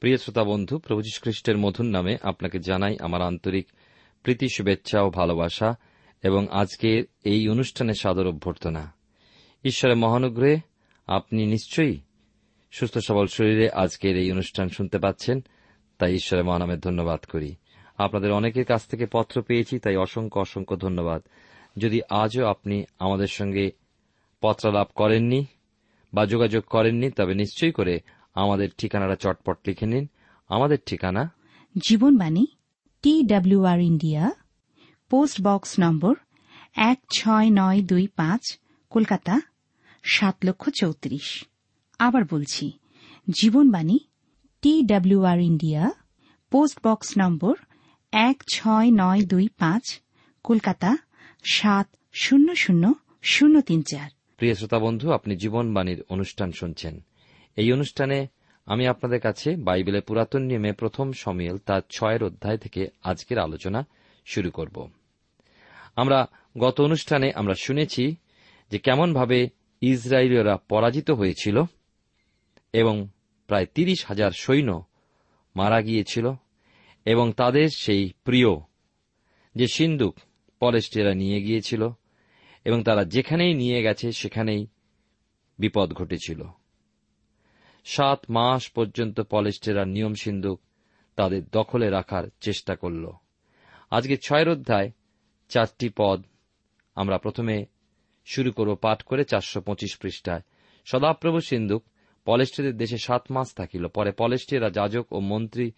প্রিয় শ্রোতা বন্ধু প্রভু খ্রিস্টের মধুর নামে আপনাকে জানাই আমার আন্তরিক প্রীতি, শুভেচ্ছা ও ভালোবাসা এবং আজকের এই অনুষ্ঠানে সাদর অভ্যর্থনা। ঈশ্বরের মহানুগ্রহে আপনি নিশ্চয়ই সুস্থ সবল শরীরে আজকের এই অনুষ্ঠান শুনতে পাচ্ছেন, তাই ঈশ্বরের মহানামে ধন্যবাদ করি। আপনাদের অনেকের কাছ থেকে পত্র পেয়েছি, তাই অসংখ্য অসংখ্য ধন্যবাদ। যদি আজও আপনি আমাদের সঙ্গে পত্রালাপ করেননি বা যোগাযোগ করেননি, তবে নিশ্চয়ই করে আমাদের ঠিকানাটা চটপট লিখে নিন। আমাদের ঠিকানা? Jibanbani T WR India, post box নম্বর এক ছয় নয় দুই পাঁচ, কলকাতা, সাত লক্ষ চৌত্রিশ। আবার বলছি, Jibanbani T WR India, post box নম্বর এক ছয় নয় দুই পাঁচ, কলকাতা সাত শূন্য শূন্য শূন্য তিন চার। প্রিয় শ্রোতা বন্ধু, আপনি জীবনবাণীর অনুষ্ঠান শুনছেন। এই অনুষ্ঠানে আমি আপনাদের কাছে বাইবেলের পুরাতন নিয়মে প্রথম সমিয়েল তার ছয়ের অধ্যায় থেকে আজকের আলোচনা শুরু করব। আমরা গত অনুষ্ঠানে আমরা শুনেছি যে কেমনভাবে ইসরায়েলীয়রা পরাজিত হয়েছিল এবং প্রায় তিরিশ হাজার সৈন্য মারা গিয়েছিল। এবং তাদের সেই প্রিয় যে সিন্দুক পলেস্টিয়ারা নিয়ে গিয়েছিল এবং তারা যেখানেই নিয়ে গেছে সেখানেই বিপদ ঘটেছিল। সাত মাস পর্যন্ত পলেস্টেরার নিয়ম সিন্ধুক তাদের দখলে রাখার চেষ্টা করল। আজকে ছয়ের অধ্যায়, চারটি পদ আমরা প্রথমে শুরু করব পাঠ করে চারশো পঁচিশ পৃষ্ঠায়। সদাপ্রভু সিন্ধুক পলেস্টেদের দেশে সাত মাস থাকিল। পরে পলেস্টিয়ারা যাজক ও মন্ত্রী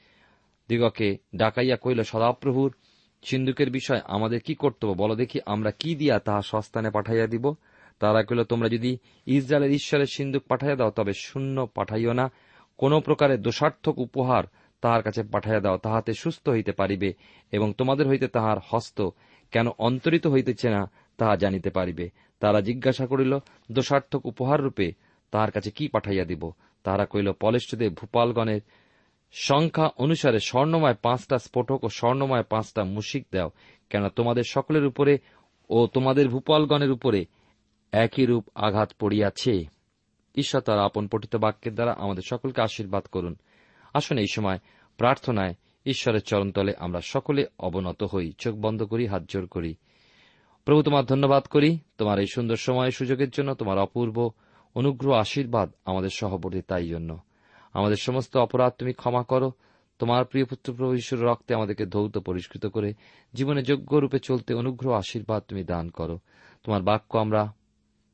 দিগকে ডাকাইয়া কহিল সদাপ্রভুর সিন্ধুকের বিষয় আমাদের কি কর্তব্য? বলো দেখি আমরা কি দিয়া তাহা সস্তানে পাঠাইয়া দিব? তারা কহিল তোমরা যদি ইসরায়েলের ঈশ্বরের সিন্ধুক পাঠাইয়া দাও, তবে শূন্য পাঠাইও না। কোন প্রকারে দোষার্থক উপহার তাহার কাছে পাঠাইয়া দাও, তাহাতে সুস্থ হইতে পারিবে এবং তোমাদের হইতে তাহার হস্ত কেন অন্তরিত হইতেছে না তাহা জানিতে পারিবে। তারা জিজ্ঞাসা করিল, দোষার্থক উপহার রূপে তাহার কাছে কি পাঠাইয়া দিব? তাহারা কহিল পলেষ্টদের ভূপালগণের সংখ্যা অনুসারে স্বর্ণময় পাঁচটা স্ফোটক ও স্বর্ণময় পাঁচটা মুশিক দাও কেন তোমাদের সকলের উপরে ও তোমাদের ভূপালগণের উপরে একই রূপ আঘাত পড়িয়াছে। ঈশ্বর তার আপন পঠিত বাক্যের দ্বারা আমাদের সকলকে আশীর্বাদ করুন। আসুন এই সময় প্রার্থনায় ঈশ্বরের চরণতলে আমরা সকলে অবনত হই, চোখ বন্ধ করি, হাত জোর করি। প্রভু, তোমার ধন্যবাদ করি, তোমার এই সুন্দর সময় সুযোগের জন্য তোমার অপূর্ব, অনুগ্রহ, আশীর্বাদ আমাদের সহবর্তী তাই জন্য। আমাদের সমস্ত অপরাধ তুমি ক্ষমা করো। তোমার প্রিয় পুত্র প্রভু ঈশ্বরের রক্তে আমাদেরকে ধৌত পরিষ্কৃত করে জীবনে যোগ্য রূপে চলতে অনুগ্রহ আশীর্বাদ তুমি দান করো। তোমার বাক্য আমরা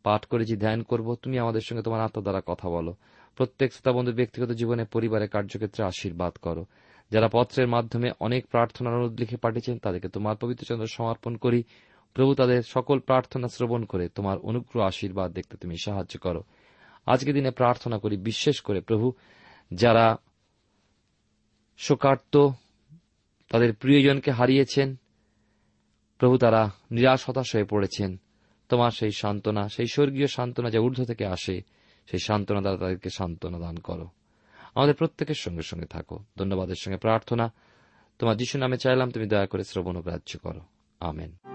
পাঠ করেছি, ধ্যান করব। তুমি আমাদের সঙ্গে তোমার আত্মা দ্বারা কথা বলো। প্রত্যেক শ্রোতাবন্ধুর ব্যক্তিগত জীবনে, পরিবারের কার্যক্ষেত্রে আশীর্বাদ করো। যারা পত্রের মাধ্যমে অনেক প্রার্থনার অনুরোধ লিখে পাঠিয়েছেন, তাদেরকে তোমার পবিত্র চন্দ্র সমর্পণ করি। প্রভু তাদের সকল প্রার্থনা শ্রবণ করে তোমার অনুগ্রহ আশীর্বাদ দেখতে তুমি সাহায্য করো। আজকে দিনে প্রার্থনা করি, বিশেষ করে প্রভু যারা শোকার্ত, তাদের প্রিয়জনকে হারিয়েছেন, প্রভু তারা নিরাশ হতাশ হয়ে পড়েছেন। তোমার সেই সান্ত্বনা, সেই স্বর্গীয় সান্ত্বনা যা ঊর্ধ্ব থেকে আসে, সেই সান্ত্বনা দ্বারা তাদেরকে সান্ত্বনা দান করো। আমাদের প্রত্যেকের সঙ্গে সঙ্গে থাকো। ধন্যবাদের সঙ্গে প্রার্থনা। তোমার যিশু নামে চাইলাম, তুমি দয়া করে শ্রবণ ও গ্রাহ্য করো। আমেন।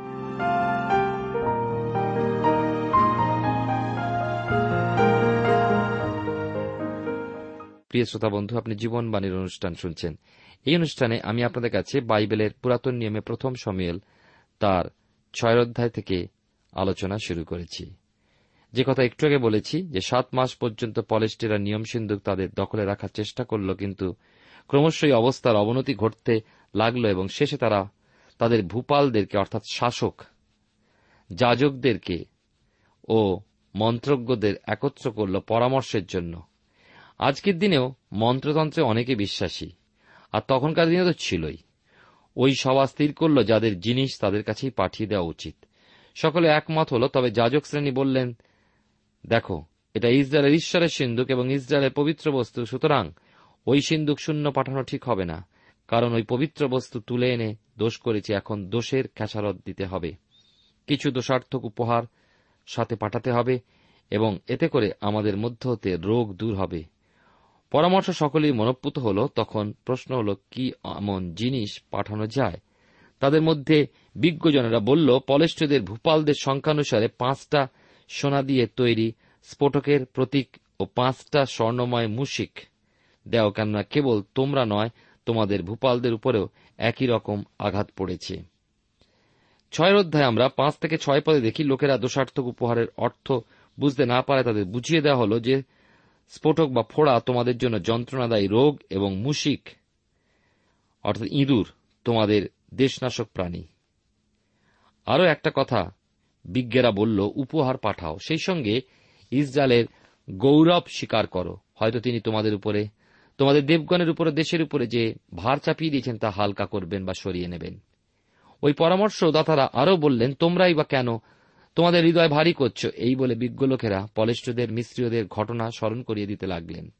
প্রিয় শ্রোতা বন্ধু, আপনি জীবনবাণীর অনুষ্ঠান শুনছেন। এই অনুষ্ঠানে আমি আপনাদের কাছে বাইবেলের পুরাতন নিয়মে প্রথম সমিয়েল তার ছয় অধ্যায় থেকে আলোচনা শুরু করেছি। যে কথা একটু আগে বলেছি, যে সাত মাস পর্যন্ত পলেস্টিরা নিয়ম সিন্ধুক তাদের দখলে রাখার চেষ্টা করল, কিন্তু ক্রমশই অবস্থার অবনতি ঘটতে লাগল এবং শেষে তারা তাদের ভূপালদেরকে, অর্থাৎ শাসক যাজকদেরকে ও মন্ত্রজ্ঞদের একত্র করল পরামর্শের জন্য। আজকের দিনেও মন্ত্রতন্ত্রে অনেকে বিশ্বাসী, আর তখনকার দিনে তো ছিলই। ওই সভা স্থির করল যাদের জিনিস তাদের কাছেই পাঠিয়ে দেওয়া উচিত। সকলে একমত হল, তবে যাজক শ্রেণি বললেন, দেখো, এটা ইসরায়েলের ঈশ্বরের সিন্ধুক এবং ইসরায়েলের পবিত্র বস্তু, সুতরাং ওই সিন্ধুক শূন্য পাঠানো ঠিক হবে না, কারণ ওই পবিত্র বস্তু তুলে এনে দোষ করেছে, এখন দোষের খেসারত দিতে হবে। কিছু দোষার্থক উপহার সাথে পাঠাতে হবে এবং এতে করে আমাদের মধ্য হতে রোগ দূর হবে। পরামর্শ সকলেই মনপ্পুত হল, তখন প্রশ্ন হল, কি এমন জিনিস পাঠানো যায়? তাদের মধ্যে বিজ্ঞজনেরা বলল, পলেষ্টদের ভূপালদের সংখ্যানুসারে পাঁচটা সোনা দিয়ে তৈরি স্ফোটকের প্রতীক ও পাঁচটা স্বর্ণময় মুশিক। দেও, কেননা কেবল তোমরা নয়, তোমাদের ভূপালদের উপরেও একই রকম আঘাত পড়েছে। ছয়ের অধ্যায় আমরা পাঁচ থেকে ছয় পদে দেখি, লোকেরা দোষার্থক উপহারের অর্থ বুঝতে না পারে, তাদের বুঝিয়ে দেওয়া হল যে স্ফোটক বা ফোড়া তোমাদের জন্য যন্ত্রণাদায়ী রোগ এবং মুশিক, অর্থাৎ ইঁদুর, তোমাদের দেশনাশক প্রাণী। আরও একটা কথা বিজ্ঞেরা বলল, উপহার পাঠাও। সেই সঙ্গে ইসরায়েলের গৌরব স্বীকার করো। হয়তো তিনি তোমাদের উপরে, তোমাদের দেবগণের উপরে, দেশের উপরে যে ভার চাপিয়ে দিয়েছেন তা হালকা করবেন বা সরিয়ে নেবেন। ওই পরামর্শদাতারা আরও বললেন, তোমরাই বা কেন তোমাদের হৃদয় ভারী করছ। এই বলে বিজ্ঞ লোকেরা পলেষ্টদের মিশ্রীয়দের ঘটনা স্মরণ করিয়ে দিতে লাগলেন।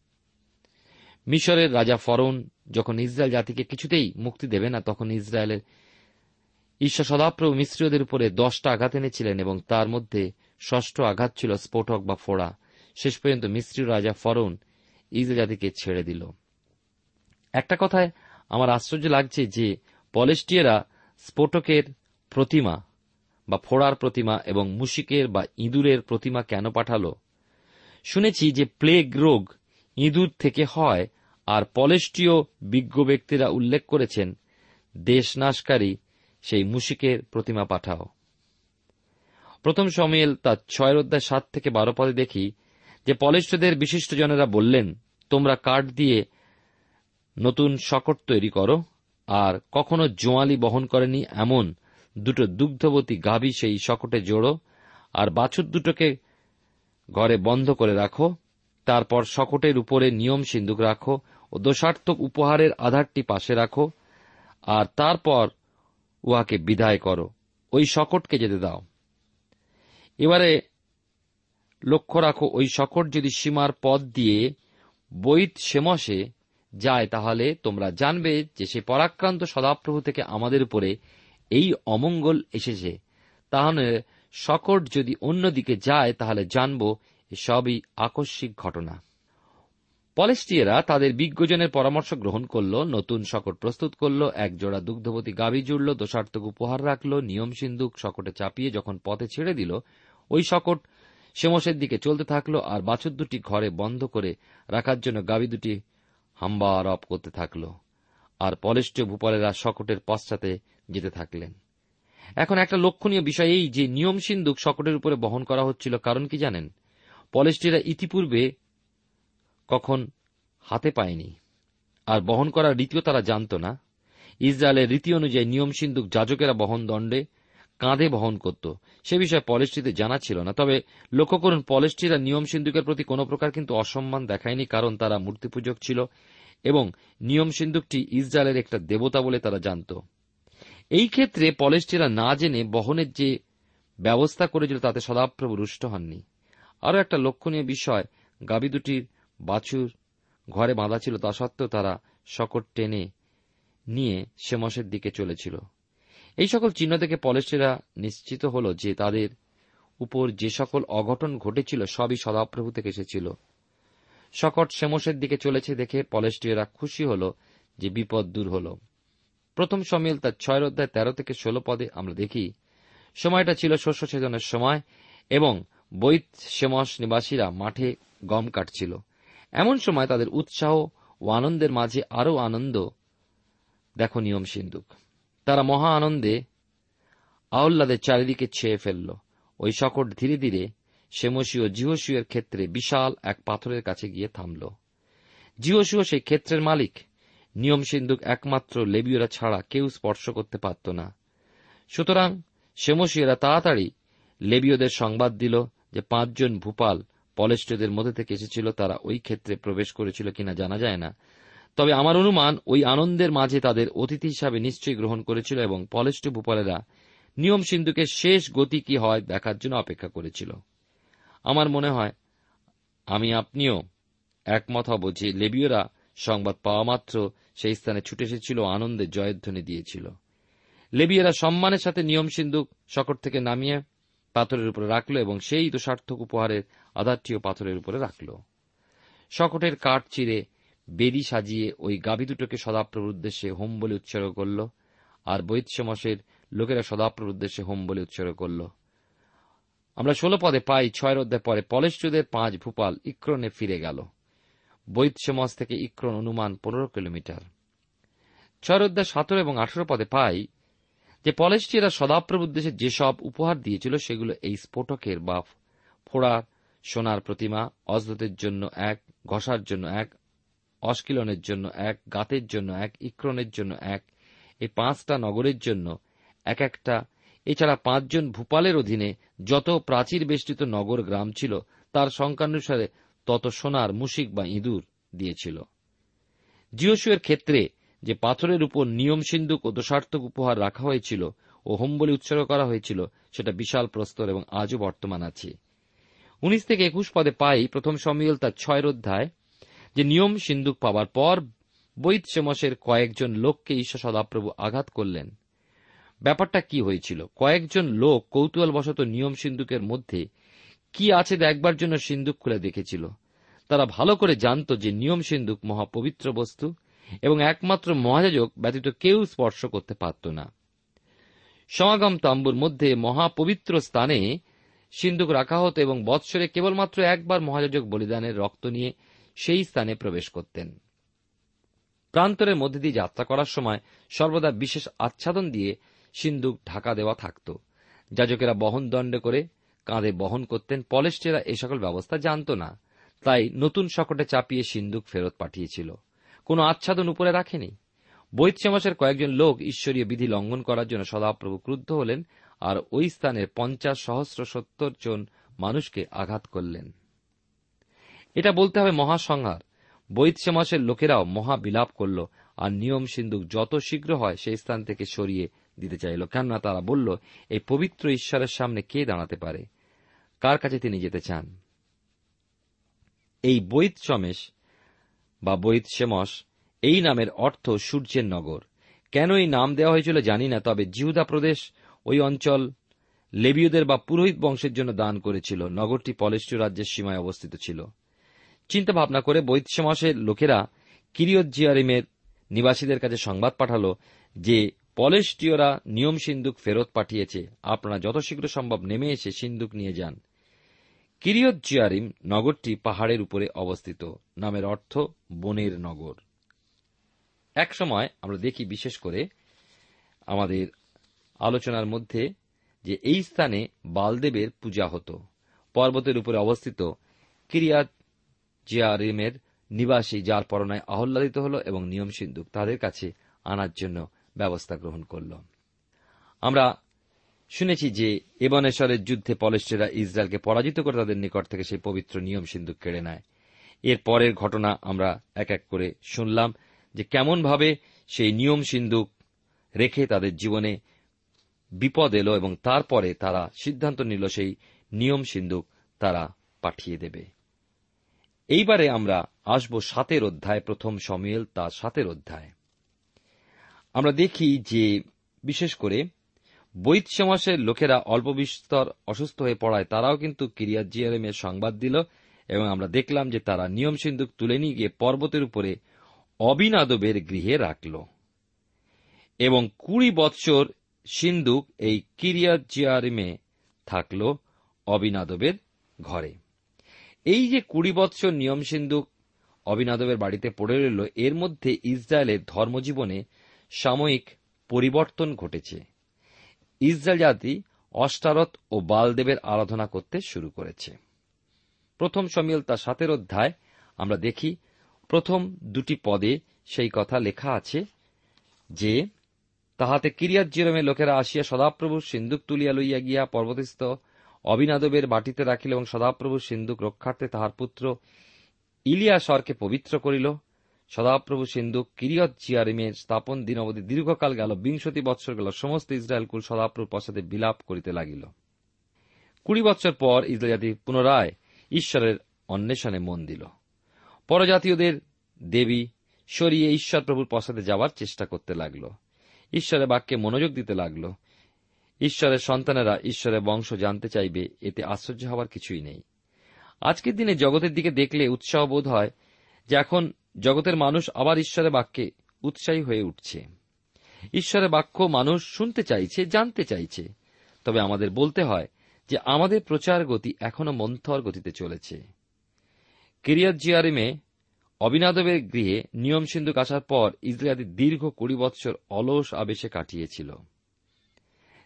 মিশরের রাজা ফরন যখন ইসরায়েল জাতিকে কিছুতেই মুক্তি দেবে না, তখন ইসরায়েলের ঈশ্বর সদাপ্রভু মিশ্রীয়দের উপরে দশটা আঘাত এনেছিলেন এবং তার মধ্যে ষষ্ঠ আঘাত ছিল স্ফোটক বা ফোড়া। শেষ পর্যন্ত মিশ্রী রাজা ফরন ইসরায়েল জাতিকে ছেড়ে দিল। একটা কথায় আমার আশ্চর্য লাগছে যে পলেস্টিয়ারা স্ফোটকের প্রতিমা বা ফোড়ার প্রতিমা এবং মুশিকের বা ইঁদুরের প্রতিমা কেন পাঠাল? শুনেছি যে প্লেগ রোগ ইঁদুর থেকে হয়, আর পলেষ্টীয় বিজ্ঞ ব্যক্তিরা উল্লেখ করেছেন, দেশনাশকারী সেই মুশিকের প্রতিমা পাঠাও। প্রথম সমিয়েল তার ছয় অধ্যায় সাত থেকে বারো পদে দেখি যে পলেষ্টদের বিশিষ্টজনেরা বললেন, তোমরা কাঠ দিয়ে নতুন শকট তৈরি করো, আর কখনো জোয়ালি বহন করেনি এমন দুটো দুগ্ধবতী গাভী সেই শকটে জোড়ো, আর বাছুর দুটোকে ঘরে বন্ধ করে রাখো, তারপর শকটের উপরে নিয়ম সিন্ধুক রাখো ও দোষার্থক উপহারের আধারটি পাশে রাখো, আর তারপর উহাকে বিদায় করো। ওই শকটকে যেতে দাও। এবারে লক্ষ্য রাখো, ওই শকট যদি সীমার পথ দিয়ে বৈত সেমসে যায়, তাহলে তোমরা জানবে যে সে পরাক্রান্ত সদাপ্রভু থেকে আমাদের উপরে এই অমঙ্গল এসেছে। তাহলে শকট যদি অন্যদিকে যায়, তাহলে জানব সবই আকস্মিক ঘটনা। পলেস্টিয়েরা তাদের বিজ্ঞজনের পরামর্শ গ্রহণ করল, নতুন শকট প্রস্তুত করল এক জোড়া দুগ্ধবতী গাভী জুড়ল, দোষার্থক উপহার রাখল, নিয়ম সিন্ধুক শকটে চাপিয়ে যখন পথে ছেড়ে দিল, ওই শকট সেমসের দিকে চলতে থাকল আর বাছুর দুটি ঘরে বন্ধ করে রাখার জন্য গাভী দুটি হাম্বার অপ করতে থাকল। আর পলেষ্টীয় ভূপালেরা শকটের পশ্চাতে যেতে থাকলেন। এখন একটা লক্ষণীয় বিষয় এই যে নিয়ম সিন্ধুক শকটের উপরে বহন করা হচ্ছিল কারণ কি জানেন? পলেস্টিরা ইতিপূর্বে কখন হাতে পায়নি। আর বহন করার রীতিও তারা জানত না। ইসরায়েলের রীতি অনুযায়ী নিয়ম সিন্ধুক যাজকেরা বহন দণ্ডে কাঁধে বহন করত। সে বিষয়ে পলেস্ট্রিতে জানা ছিল না। তবে লক্ষ্য করুন পলেস্ট্রিরা নিয়ম সিন্ধুকের প্রতি কোনো প্রকার কিন্তু অসম্মান দেখায়নি কারণ তারা মূর্তিপূজক ছিল এবং নিয়ম সিন্ধুকটি ইসরায়েলের একটা দেবতা বলে তারা জানত। এই ক্ষেত্রে পলেস্ট্রিরা না জেনে বহনের যে ব্যবস্থা করেছিল তাতে সদাপ্রভু রুষ্ট হননি। আরও একটা লক্ষণীয় বিষয়, গাবি দুটির বাছুর ঘরে বাঁধা ছিল, তা সত্ত্বেও তারা শকট টেনে নিয়ে সেমসের দিকে চলেছিল। এই সকল চিহ্ন থেকে পলেস্টেরা নিশ্চিত হল যে তাদের উপর যে সকল অঘটন ঘটেছিল, সবই সদাপ্রভু থেকে এসেছিল। শকট সেমসের দিকে চলেছে দেখে পলেস্টিয়ারা খুশি হল যে বিপদ দূর হল। প্রথম সমিল তার ছয় অধ্যায় তেরো থেকে ষোলো পদে আমরা দেখি, সময়টা ছিল শস্য ছেদনের সময় এবং বৈত সেমস নিবাসীরা মাঠে গম কাটছিল। এমন সময় তাদের উৎসাহ ও আনন্দের মাঝে আরও আনন্দ। দেখো নিয়ম সিন্ধুক। তারা মহা আনন্দে আহ্লাদের চারিদিকে ছেয়ে ফেলল। ওই শকট ধীরে ধীরে সেমসি ও জিহসিওর ক্ষেত্রে বিশাল এক পাথরের কাছে গিয়ে থামল। জিহসিও সেই ক্ষেত্রের মালিক। নিয়ম সিন্ধুক একমাত্র লেবীয়রা ছাড়া কেউ স্পর্শ করতে পারত না। সুতরাং সেমসিয়েরা তাড়াতাড়ি লেবীয়দের সংবাদ দিল যে পাঁচজন ভূপাল পলেষ্টদের মধ্যে থেকে এসেছিল, তারা ওই ক্ষেত্রে প্রবেশ করেছিল কিনা জানা যায় না। তবে আমার অনুমান, ওই আনন্দের মাঝে তাদের অতিথি হিসাবে নিশ্চয়ই গ্রহণ করেছিল এবং পলেষ্ট ভূপালেরা নিয়ম সিন্ধুকের শেষ গতি কি হয় দেখার জন্য অপেক্ষা করেছিল। আমার মনে হয়, আমি আপনিও একমত হব যে লেবীয়রা সংবাদ পাওয়া মাত্র সেই স্থানে ছুটে এসেছিল আনন্দে জয়ধ্বনি দিয়েছিল। লেবিয়েরা সম্মানের সাথে নিয়ম সিন্ধুক শকট থেকে নামিয়ে পাথরের উপরে রাখল এবং সেই দোষার্থক উপহারের আধারটিও পাথরের উপরে রাখল। শকটের কাঠ চিরে বেদি সাজিয়ে ওই গাভী দুটোকে সদাপ্রভুর উদ্দেশ্যে হোম বলে উৎসর্গ করল আর বৈৎসমসের লোকেরা সদাপ্রভুর উদ্দেশ্যে হোম বলে উৎসর্গ করল। আমরা ষোলো পদে পাই, ছয়ের অধ্যায় পরে পলেষ্টদের পাঁচ ভূপাল ইক্রনে ফিরে গেল। বৈৎসমস থেকে ইক্রন অনুমান পনেরো কিলোমিটার। ছয়ের অধ্যায় সতেরো এবং আঠেরো পদে পাই যে পলেস্টিয়ারা সদাপ্রভু উদ্দেশ্যে যেসব উপহার দিয়েছিল সেগুলো এই স্ফোটকের বা ফোড়ার সোনার প্রতিমা অজদতের জন্য এক, ঘষার জন্য এক অস্কিলনের জন্য এক, গাতের জন্য এক, ইক্রনের জন্য এক এই পাঁচটা নগরের জন্য এক একটা। এছাড়া পাঁচজন ভূপালের অধীনে যত প্রাচীর বেষ্টিত নগর গ্রাম ছিল, তার সংখ্যানুসারে তত সোনার মুশিক বা ইঁদুর দিয়েছিল। জিওসুয়ের ক্ষেত্রে যে পাথরের উপর নিয়ম সিন্ধুক ও দোষার্থক উপহার রাখা হয়েছিল ও হোম বলে উৎসর্গ করা হয়েছিল, সেটা বিশাল প্রস্তর এবং আজও বর্তমান আছে। উনিশ থেকে একুশ পদে পাই প্রথম সম্মিল তার ছয়ের অধ্যায়, যে নিয়ম সিন্ধুক পাওয়ার পর বৈত সেমসের কয়েকজন লোককে ঈশ্বর সদাপ্রভু আঘাত করলেন। ব্যাপারটা কি হয়েছিল? কয়েকজন লোক কৌতূহলবশত নিয়ম সিন্ধুকের মধ্যে কি আছে দেখবার জন্য সিন্ধুক খুলে দেখেছিল। তারা ভালো করে জানত যে নিয়ম সিন্ধুক মহাপবিত্র বস্তু এবং একমাত্র মহাযাজক ব্যতীত কেউ স্পর্শ করতে পারত না। সমাগম তাম্বুর মধ্যে মহাপবিত্র স্থানে সিন্ধুক রাখা হতো এবং বৎসরে কেবলমাত্র একবার মহাযাজক বলিদানের রক্ত নিয়ে সেই স্থানে প্রবেশ করতেন। প্রান্তরের মধ্যে দিয়ে যাত্রা করার সময় সর্বদা বিশেষ আচ্ছাদন দিয়ে সিন্ধুক ঢাকা দেওয়া থাকত। যাজকেরা বহন দণ্ডে করে কাঁধে বহন করতেন পলেস্টেরা এ সকল ব্যবস্থা জানত না। তাই নতুন শকটে চাপিয়ে সিন্ধুক ফেরত পাঠিয়েছিল। কোনো আচ্ছাদন উপরে রাখেনি। বৈত সমাসের কয়েকজন লোক ঈশ্বরীয় বিধি লঙ্ঘন করার জন্য সদাপ্রভু ক্রুদ্ধ হলেন আর ওই স্থানের পঞ্চাশ সহস্র সত্তর জন মানুষকে আঘাত করলেন। এটা বলতে হবে মহাসংহার। বৈত সমাসের লোকেরাও মহা বিলাপ করল আর নিয়ম সিন্ধুক যত শীঘ্র হয় সেই স্থান থেকে সরিয়ে দিতে চাইল। কেননা তারা বলল, এই পবিত্র ঈশ্বরের সামনে কে দাঁড়াতে পারে? কার কাছে তিনি যেতে চান? এই বৈত সমেশ বা বৈত সেমস এই নামের অর্থ সূর্যের নগর। কেন এই নাম দেওয়া হয়েছিল জানি না, তবে জিহুদা প্রদেশ ওই অঞ্চল লেবীয়দের বা পুরোহিত বংশের জন্য দান করেছিল। নগরটি পলেষ্টীয় রাজ্যের সীমায় অবস্থিত ছিল। চিন্তা ভাবনা করে বৈত সমাসের লোকেরা কিরিয়ত জিয়ারিমের নিবাসীদের কাছে সংবাদ পাঠাল যে পলেষ্টীয়রা নিয়ম সিন্দুক ফেরত পাঠিয়েছে। আপনারা যত শীঘ্র সম্ভব নেমে এসে সিন্দুক নিয়ে যান। কিরিয়ত জিয়ারিম নগরটি পাহাড়ের উপরে অবস্থিত, নামের অর্থ বনের নগর। এক সময় আমরা দেখি বিশেষ করে আমাদের আলোচনার মধ্যে যে এই স্থানে বালদেবের পূজা হতো। পর্বতের উপরে অবস্থিত কিরিয়াত জিয়ারিমের নিবাসী যার পরনায় আহ্লাদিত হল এবং নিয়ম সিন্ধুক তাদের কাছে আনার জন্য ব্যবস্থা গ্রহণ করল। আমরা শুনেছি যে এবনেশ্বরের যুদ্ধে পলেস্টেরা ইসরায়েলকে পরাজিত করে তাদের নিকট থেকে সেই পবিত্র নিয়ম সিন্ধুক কেড়ে নেয়। এর পরের ঘটনা আমরা এক এক করে শুনলাম যে কেমনভাবে সেই নিয়ম সিন্ধুক রেখে তাদের জীবনে বিপদ এলো এবং তারপরে তারা সিদ্ধান্ত নিল সেই নিয়ম সিন্ধুক তারা পাঠিয়ে দেবে। এইবারে আমরা আসব সাতের অধ্যায়, প্রথম সমিয়েল তা সাতের অধ্যায়। আমরা দেখি যে বিশেষ করে বৈত সমাসের লোকেরা অল্প বিস্তর অসুস্থ হয়ে পড়ায়, তারাও কিন্তু কিরিয়াত জিয়ারেমের সংবাদ দিল এবং আমরা দেখলাম যে তারা নিয়ম সিন্ধুক তুলে নিয়ে গিয়ে পর্বতের উপরে অবিনাদবের গৃহে রাখল। এবং কুড়ি বৎসর সিন্ধুক এই কিরিয়াত জিয়ারিমে থাকল অবিনাদবের ঘরে। এই যে কুড়ি বৎসর নিয়ম সিন্ধুক অবিনাদবের বাড়িতে পড়ে রইল, এর মধ্যে ইসরায়েলের ধর্মজীবনে সাময়িক পরিবর্তন ঘটেছে। ইসরায়েল জাতি অষ্টারত ও বালদেবের আরাধনা করতে শুরু করেছে। প্রথম সমিল তার সাতের অধ্যায়, আমরা দেখি প্রথম দুটি পদে সেই কথা লেখা আছে যে, তাহাতে কিরিয়াত জিরমে লোকেরা আসিয়া সদাপ্রভুর সিন্দুক তুলিয়া লইয়া গিয়া পর্বতস্থ অবিনাদবের বাটিতে রাখিল এবং সদাপ্রভুর সিন্দুক রক্ষার্থে তাহার পুত্র ইলিয়াসরকে পবিত্র করিল। সদাপ্রভু সিন্ধু, কিরিয়ত জিয়ারিমের স্থাপন দিন অবধি দীর্ঘকাল গেল, বিংশতি বৎসর গেল, সমস্ত ইসরায়েল কুল সদাপ্রভুর পশ্চাতে বিলাপ করিতে লাগিল। কুড়ি বৎসর পর ইসরায়েল জাতি পুনরায় ঈশ্বরের অন্বেষণে মন দিল। পরজাতীয়দের দেবী সরিয়ে ঈশ্বর প্রভুর পশ্চাতে যাওয়ার চেষ্টা করতে লাগল। ঈশ্বরের বাক্যে মনোযোগ দিতে লাগল। ঈশ্বরের সন্তানেরা ঈশ্বরের বংশ জানতে চাইবে, এতে আশ্চর্য হওয়ার কিছুই নেই। আজকের দিনে জগতের দিকে দেখলে উৎসাহ বোধ হয় যে এখন জগতের মানুষ আবার ঈশ্বরের বাক্যে উৎসাহী হয়ে উঠছে। ঈশ্বরের বাক্য মানুষ শুনতে চাইছে, জানতে চাইছে। তবে আমাদের বলতে হয় যে আমাদের প্রচার গতি এখনও মন্থর গতিতে চলেছে। কিরিয়াত জিয়ারিমে অবিনাদবের গৃহে নিয়ম সিন্ধুক আসার পর ইসরায়েলি দীর্ঘ কুড়ি বৎসর অলস আবেশে কাটিয়েছিল।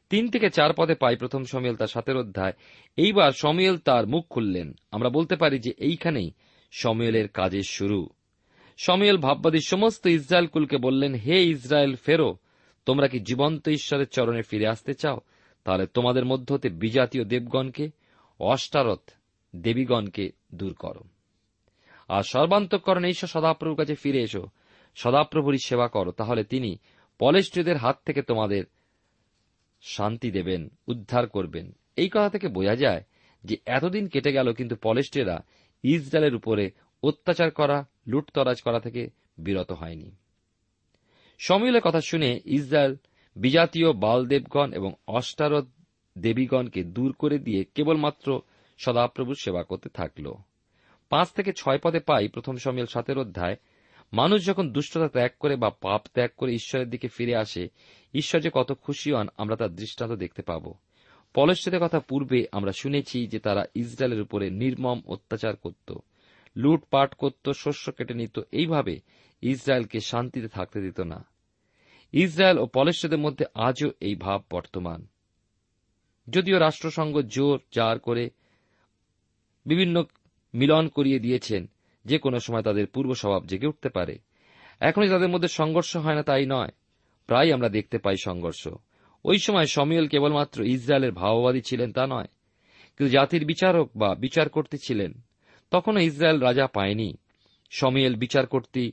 তিন থেকে চার পদে পাই প্রথম সমিয়েল তার সাতের অধ্যায়। এইবার সমিয়েল তার মুখ খুললেন। আমরা বলতে পারি যে এইখানেই সমিয়েলের কাজের শুরু। সমিয়েল ভাববাদী সমস্ত ইসরায়েল কুলকে বললেন, হে ইসরায়েল ফেরো, তোমরা কি জীবন্ত ঈশ্বরের চরণে ফিরে আসতে চাও? তাহলে তোমাদের মধ্য হতে বিজাতীয় দেবগণকে, অষ্টারথ দেবীগণকে দূর করো। আর সর্বান্তকরণে ঈশ্বর সদাপ্রভুর কাছে ফিরে এসো। সদাপ্রভুরই সেবা করো। তাহলে তিনি পলেষ্ট্রীদের হাত থেকে তোমাদের শান্তি দেবেন, উদ্ধার করবেন। এই কথা থেকে বোঝা যায় যে এতদিন কেটে গেল, কিন্তু পলেস্টেরা ইসরায়েলের উপরে অত্যাচার করা, লুটতরাজ করা থেকে বিরত হয়নি। সমীলের কথা শুনে ইসরায়েল বিজাতীয় বালদেবগণ এবং অষ্টারদ দেবীগণকে দূর করে দিয়ে কেবলমাত্র সদাপ্রভুর সেবা করতে থাকল। পাঁচ থেকে ছয় পদে পাই প্রথম সমিল সাতের অধ্যায়, মানুষ যখন দুষ্টতা ত্যাগ করে বা পাপ ত্যাগ করে ঈশ্বরের দিকে ফিরে আসে, ঈশ্বর যে কত খুশি হন, আমরা তার দৃষ্টান্ত দেখতে পাব। পলেশ্বরের কথা পূর্বে আমরা শুনেছি যে তারা ইসরায়েলের উপরে নির্মম অত্যাচার করত। লুটপাট করত, শস্য কেটে নিত, এইভাবে ইসরায়েলকে শান্তিতে থাকতে দিত না। ইসরায়েল ও পলেশ্বরের মধ্যে আজও এই ভাব বর্তমান। যদিও রাষ্ট্রসংঘ জোর জার করে বিভিন্ন মিলন করিয়ে দিয়েছেন, যে কোনো সময় তাদের পূর্ব স্বভাব জেগে উঠতে পারে। এখনই তাদের মধ্যে সংঘর্ষ হয় না, তাই নয়। প্রায় আমরা দেখতে পাই সংঘর্ষ। ওই সময় সমিয়েল কেবলমাত্র ইসরায়েলের ভাওবাদী ছিলেন, তা নয়। কিন্তু জাতির বিচারক বা বিচার করতে ছিলেন। তখনও ইসরায়েল রাজা পায়নি। সমিয়েল বিচার কর্তী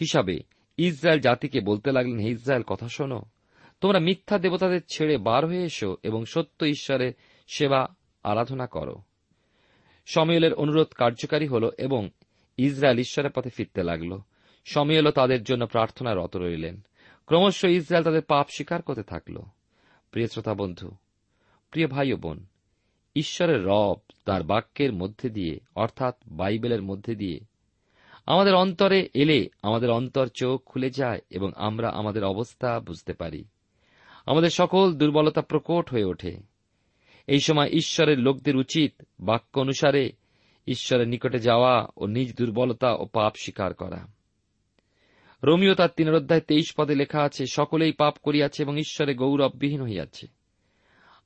হিসাবে ইসরায়েল জাতিকে বলতে লাগলেন, হে ইসরায়েল, কথা শোনো। তোমরা মিথ্যা দেবতাদের ছেড়ে বার হয়ে এসো এবং সত্য ঈশ্বরের সেবা আরাধনা করো। সমিয়েলের অনুরোধ কার্যকারী হল এবং ইসরায়েল ঈশ্বরের পথে ফিরতে লাগল। সমিয়েলও তাদের জন্য প্রার্থনা রত রইলেন। ক্রমশ ইসরায়েল তাদের পাপ স্বীকার করতে থাকল। প্রিয় শ্রোতা বন্ধু প্রিয় ভাই ও বোন ঈশ্বরের রব তার বাক্যের মধ্যে দিয়ে, অর্থাৎ বাইবেলের মধ্যে দিয়ে, আমাদের অন্তরে এলে আমাদের অন্তর চোখ খুলে যায় এবং আমরা আমাদের অবস্থা বুঝতে পারি। আমাদের সকল দুর্বলতা প্রকট হয়ে ওঠে। এই সময় ঈশ্বরের লোকদের উচিত বাক্য অনুসারে ঈশ্বরের নিকটে যাওয়া ও নিজ দুর্বলতা ও পাপ স্বীকার করা। রোমিও তার তিনের অধ্যায় তেইশ পদে লেখা আছে, সকলেই পাপ করিয়াছে এবং ঈশ্বরে গৌরববিহীন হইয়াছে।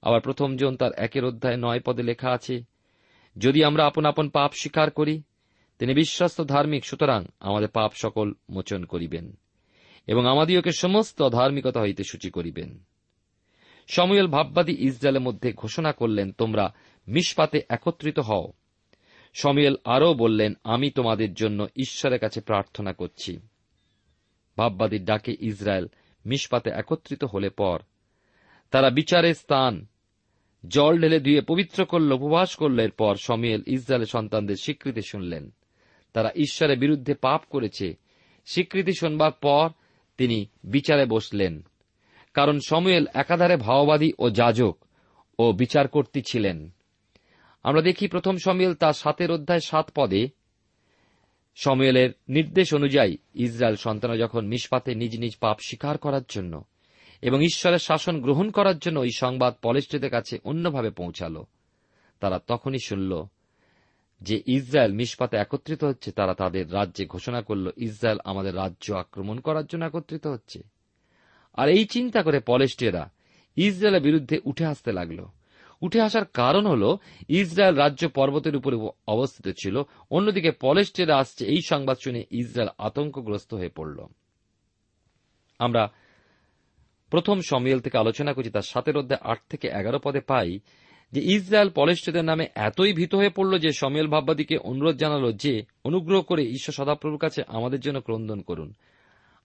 আবার প্রথম জন তার একের অধ্যায় নয় পদে লেখা আছে, যদি আমরা আপন আপন পাপ স্বীকার করি, তিনি বিশ্বস্ত ধার্মিক, সুতরাং আমাদের পাপ সকল মোচন করিবেন এবং আমাদিওকে সমস্ত ধার্মিকতা হইতে সূচি করিবেন। সমুয়েল ভাববাদী ইসরায়েলের মধ্যে ঘোষণা করলেন, তোমরা মিসপাতে একত্রিত হও। সমুয়েল আরও বললেন, আমি তোমাদের জন্য ঈশ্বরের কাছে প্রার্থনা করছি। ভাববাদীর ডাকে ইসরায়েল মিসপাতে একত্রিত হলে পর তারা বিচারের স্থান জল ঢেলে ধুয়ে পবিত্র করল, উপবাস করল, এরপর সমিয়েল ইসরায়েলের সন্তানদের স্বীকৃতি শুনলেন। তারা ঈশ্বরের বিরুদ্ধে পাপ করেছে। স্বীকৃতি শুনবার পর তিনি বিচারে বসলেন। কারণ সমুয়েল একাধারে ভাওবাদী ও যাজক ও বিচারকর্তী ছিলেন। আমরা দেখি প্রথম সমিয়েল তার সাতের অধ্যায় সাত পদে, সময়েলের নির্দেশ অনুযায়ী ইসরায়েল সন্তান যখন মিসপাতে নিজ নিজ পাপ স্বীকার করার জন্য এবং ঈশ্বরের শাসন গ্রহণ করার জন্য ওই সংবাদ পলেস্ট্রিদের কাছে অন্যভাবে পৌঁছাল। তারা তখনই শুনল যে ইসরায়েল মিসপাতে একত্রিত হচ্ছে। তারা তাদের রাজ্যে ঘোষণা করল, ইসরায়েল আমাদের রাজ্য আক্রমণ করার জন্য একত্রিত হচ্ছে। আর এই চিন্তা করে পলেস্টিয়েরা ইসরায়েলের বিরুদ্ধে উঠে আসতে লাগল। উঠে আসার কারণ হল, ইসরায়েল রাজ্য পর্বতের উপরে অবস্থিত ছিল। অন্যদিকে পলেস্টিয়েরা আসছে এই সংবাদ শুনে ইসরায়েল আতঙ্কগ্রস্ত হয়ে পড়ল। আমরা প্রথম সমিয়েল থেকে আলোচনা করছি, তার সাতের অধ্যায় আট থেকে এগারো পদে পাই যে ইসরায়েল পলেস্টদের নামে এতই ভীত হয়ে পড়ল যে সমিয়েল ভাববাদীকে অনুরোধ জানালো যে অনুগ্রহ করে ঈশ্বর সদাপ্রভুর কাছে আমাদের জন্য ক্রন্দন করুন।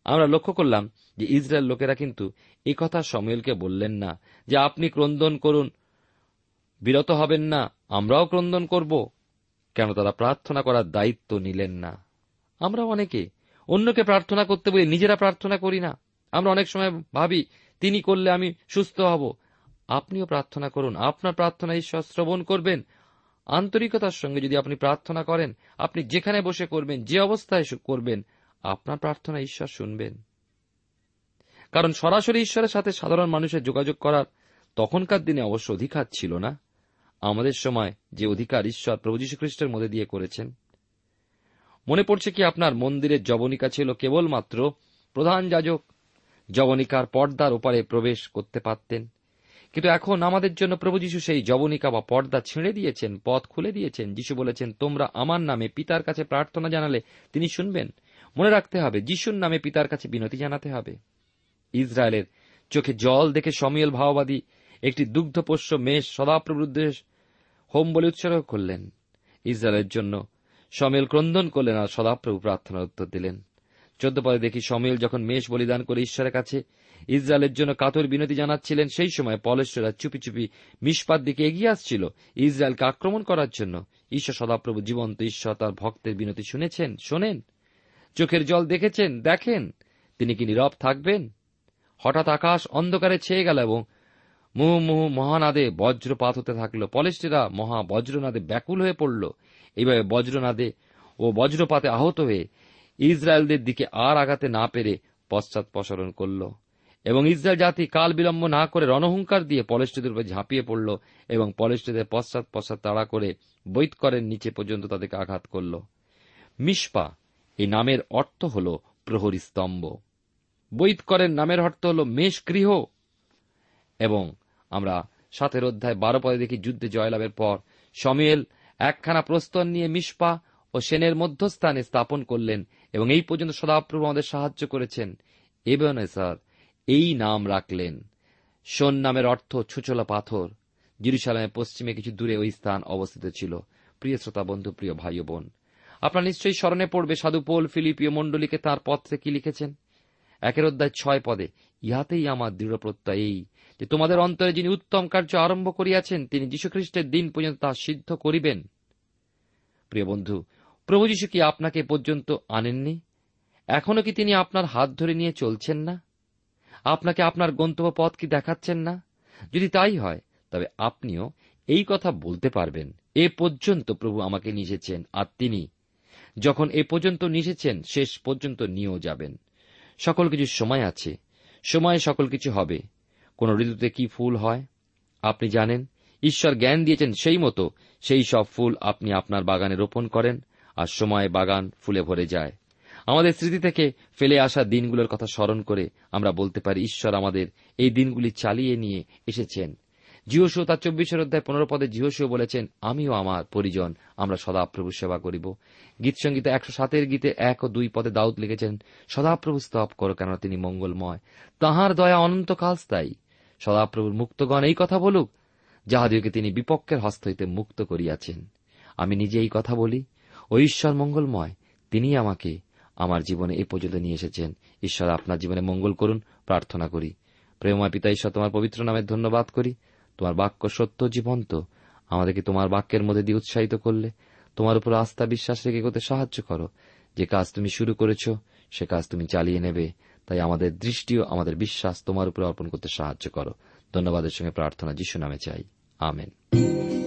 আমরা লক্ষ্য করলাম যে ইসরায়েল লোকেরা কিন্তু এই কথা সমিয়েলকে বললেন না যে আপনি ক্রন্দন করুন, বিরত হবেন না, আমরাও ক্রন্দন করব, কেন তারা প্রার্থনা করার দায়িত্ব নিলেন না। আমরা অনেকে অন্যকে প্রার্থনা করতে বলি, নিজেরা প্রার্থনা করি না। আমরা অনেক সময় ভাবি, তিনি করলে আমি সুস্থ হব। আপনিও প্রার্থনা করুন, আপনার প্রার্থনা ঈশ্বর শ্রবণ করবেন। আন্তরিকতার সঙ্গে যদি আপনি প্রার্থনা করেন, আপনি যেখানে বসে করবেন, যে অবস্থায় করবেন, আপনার প্রার্থনা ঈশ্বর শুনবেন। কারণ সরাসরি ঈশ্বরের সাথে সাধারণ মানুষের যোগাযোগ করার তখনকার দিনে অবশ্য অধিকার ছিল না। আমাদের সময় যে অধিকার ঈশ্বর প্রভু খ্রিস্টের মধ্যে দিয়ে করেছেন। মনে পড়ছে কি আপনার মন্দিরের জবনিকা ছিল কেবলমাত্র প্রধান যাজক জবনিকার পর্দার ওপারে প্রবেশ করতে পারতেন। কিন্তু এখন আমাদের জন্য প্রভু যীশু সেই জবনিকা বা পর্দা ছিঁড়ে দিয়েছেন, পথ খুলে দিয়েছেন। যিশু বলেছেন, তোমরা আমার নামে পিতার কাছে প্রার্থনা জানালে তিনি শুনবেন। মনে রাখতে হবে, যিশুর নামে পিতার কাছে বিনতি জানাতে হবে। ইসরায়েলের চোখে জল দেখে সমিয়েল ভাওবাদী একটি দুগ্ধপোষ্য মেষ সদাপ্রবৃদ্ধে হোম বলে উৎসর্গ করলেন। ইসরায়েলের জন্য সমিয়েল ক্রন্দন করলেন আর সদাপ্রভু প্রার্থনার উত্তর দিলেন। চোদ্দ পদে দেখি সমিয়েল যখন মেষ বলিদান করে ঈশ্বরের কাছে ইসরায়েলের জন্য কাতর বিনতি জানাচ্ছিলেন, সেই সময় পলেশ্বরা চুপি চুপি মিসপাত দিকে এগিয়ে আসছিল ইসরায়েলকে আক্রমণ করার জন্য। ঈশ্বর সদাপ্রভু জীবন্ত ঈশ্বর তার ভক্তের বিনতি শুনেছেন, শোনেন। চোখের জল দেখেছেন, দেখেন। তিনি কি নীরব থাকবেন? হঠাৎ আকাশ অন্ধকারে ছেয়ে গেল এবং মুহু মুহু মহানাদে বজ্রপাত হতে থাকল। পলেস্টিরা মহা বজ্রনাদে ব্যাকুল হয়ে পড়ল। এইভাবে বজ্রনাদে ও বজ্রপাতে আহত হয়ে ইসরায়েলদের দিকে আর আগাতে না পেরে পশ্চাৎপসরণ করল এবং ইসরায়েল জাতি কাল বিলম্ব না করে রণহুঙ্কার দিয়ে পলেস্টিদের উপর ঝাঁপিয়ে পড়ল এবং পলেস্টিদের পশ্চাৎ পশ্চাৎ তাড়া করে বৈৎকরের নিচে পর্যন্ত তাদেরকে আঘাত করল। মিসপা এই নামের অর্থ হল প্রহরী স্তম্ভ। বৈৎকরের নামের অর্থ হল মেষ গৃহ। এবং আমরা সাতের অধ্যায় বারো পদে দেখি যুদ্ধে জয়লাভের পর সমিয়েল একখানা প্রস্তর নিয়ে মিসপা ও সেনের মধ্যস্থানে স্থাপন করলেন এবং এই পর্যন্ত সদাপ্রভু আমাদের সাহায্য করেছেন। এবেনেসার এই নাম রাখলেন। সোন নামের অর্থ ছুচলা পাথর। জিরুসালামের পশ্চিমে কিছু দূরে ওই স্থান অবস্থিত ছিল। প্রিয় শ্রোতা বন্ধু, প্রিয় ভাই বোন, আপনার নিশ্চয়ই স্মরণে পড়বে সাধু পোল ফিলিপীয় মণ্ডলীকে তাঁর পত্রে কি লিখেছেন? একের অধ্যায় ছয় পদে, ইহাতেই আমার দৃঢ় প্রত্যয় এই যে তোমাদের অন্তরে যিনি উত্তম কার্য আরম্ভ করিয়াছেন, তিনি যীশুখ্রিস্টের দিন পর্যন্ত তা সিদ্ধ করিবেন। প্রিয় বন্ধু প্রভু যীশু কি আপনাকে পর্যন্ত আনেননি? এখনও কি তিনি আপনার হাত ধরে নিয়ে চলছেন না? আপনাকে আপনার গন্তব্য পথ কি দেখাচ্ছেন না? যদি তাই হয়, তবে আপনিও এই কথা বলতে পারবেন। এ পর্যন্ত প্রভু আমাকে নিয়েছেন আর তিনি যখন এ পর্যন্ত নিয়েছেন শেষ পর্যন্ত নিয়েও যাবেন। সকল কিছু সময় আছে, সময়ে সকল কিছু হবে। কোন ঋতুতে কি ফুল হয়? আপনি জানেন, ঈশ্বর জ্ঞান দিয়েছেন সেই মতো, সেই সব ফুল আপনি আপনার বাগানে রোপণ করেন। আর সময় বাগান ফুলে ভরে যায়। আমাদের স্মৃতি থেকে ফেলে আসা দিনগুলোর কথা স্মরণ করে আমরা বলতে পারি, ঈশ্বর আমাদের এই দিনগুলি চালিয়ে নিয়ে এসেছেন। জিহসু তার চব্বিশের অধ্যায় পনেরো পদে জিহসু বলেছেন, আমিও আমার পরিজন, আমরা সদাপ্রভু সেবা করিব। গীত সঙ্গীতে একশো সাতের গীতে এক ও দুই পদে দাউদ লিখেছেন সদাপ্রভু স্তব করো কেননা তিনি মঙ্গলময়। তাহার দয়া অনন্তকাল স্থায়ী। সদাপ্রভুর মুক্তগণ এই কথা বলুক যাহাদিওকে তিনি বিপক্ষের হস্ত হইতে মুক্ত করিয়াছেন। আমি নিজে এই কথা বলি ও ঈশ্বর মঙ্গলময় তিনি আমাকে আমার জীবনে এ পর্যন্ত নিয়ে এসেছেন। ঈশ্বর আপনার জীবনে মঙ্গল করুন, প্রার্থনা করি। প্রেমময় পিতা, ঈশ্বর, তোমার পবিত্র নামে ধন্যবাদ করি। তোমার বাক্য সত্য, জীবন্ত। আমাদেরকে তোমার বাক্যের মধ্যে দিয়ে উৎসাহিত করলে। তোমার উপর আস্থা, বিশ্বাস রেখে করতে সাহায্য করো। যে কাজ তুমি শুরু করেছ, সে কাজ তুমি চালিয়ে নেবে। তাই আমাদের দৃষ্টিও আমাদের বিশ্বাস তোমার উপর অর্পণ করতে সাহায্য করো। ধন্যবাদের সঙ্গে প্রার্থনা, যিশু নামে চাই। আমেন।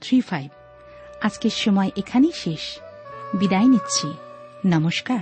three five. আজকের সময় এখানেই শেষ। বিদায় নিচ্ছি। নমস্কার।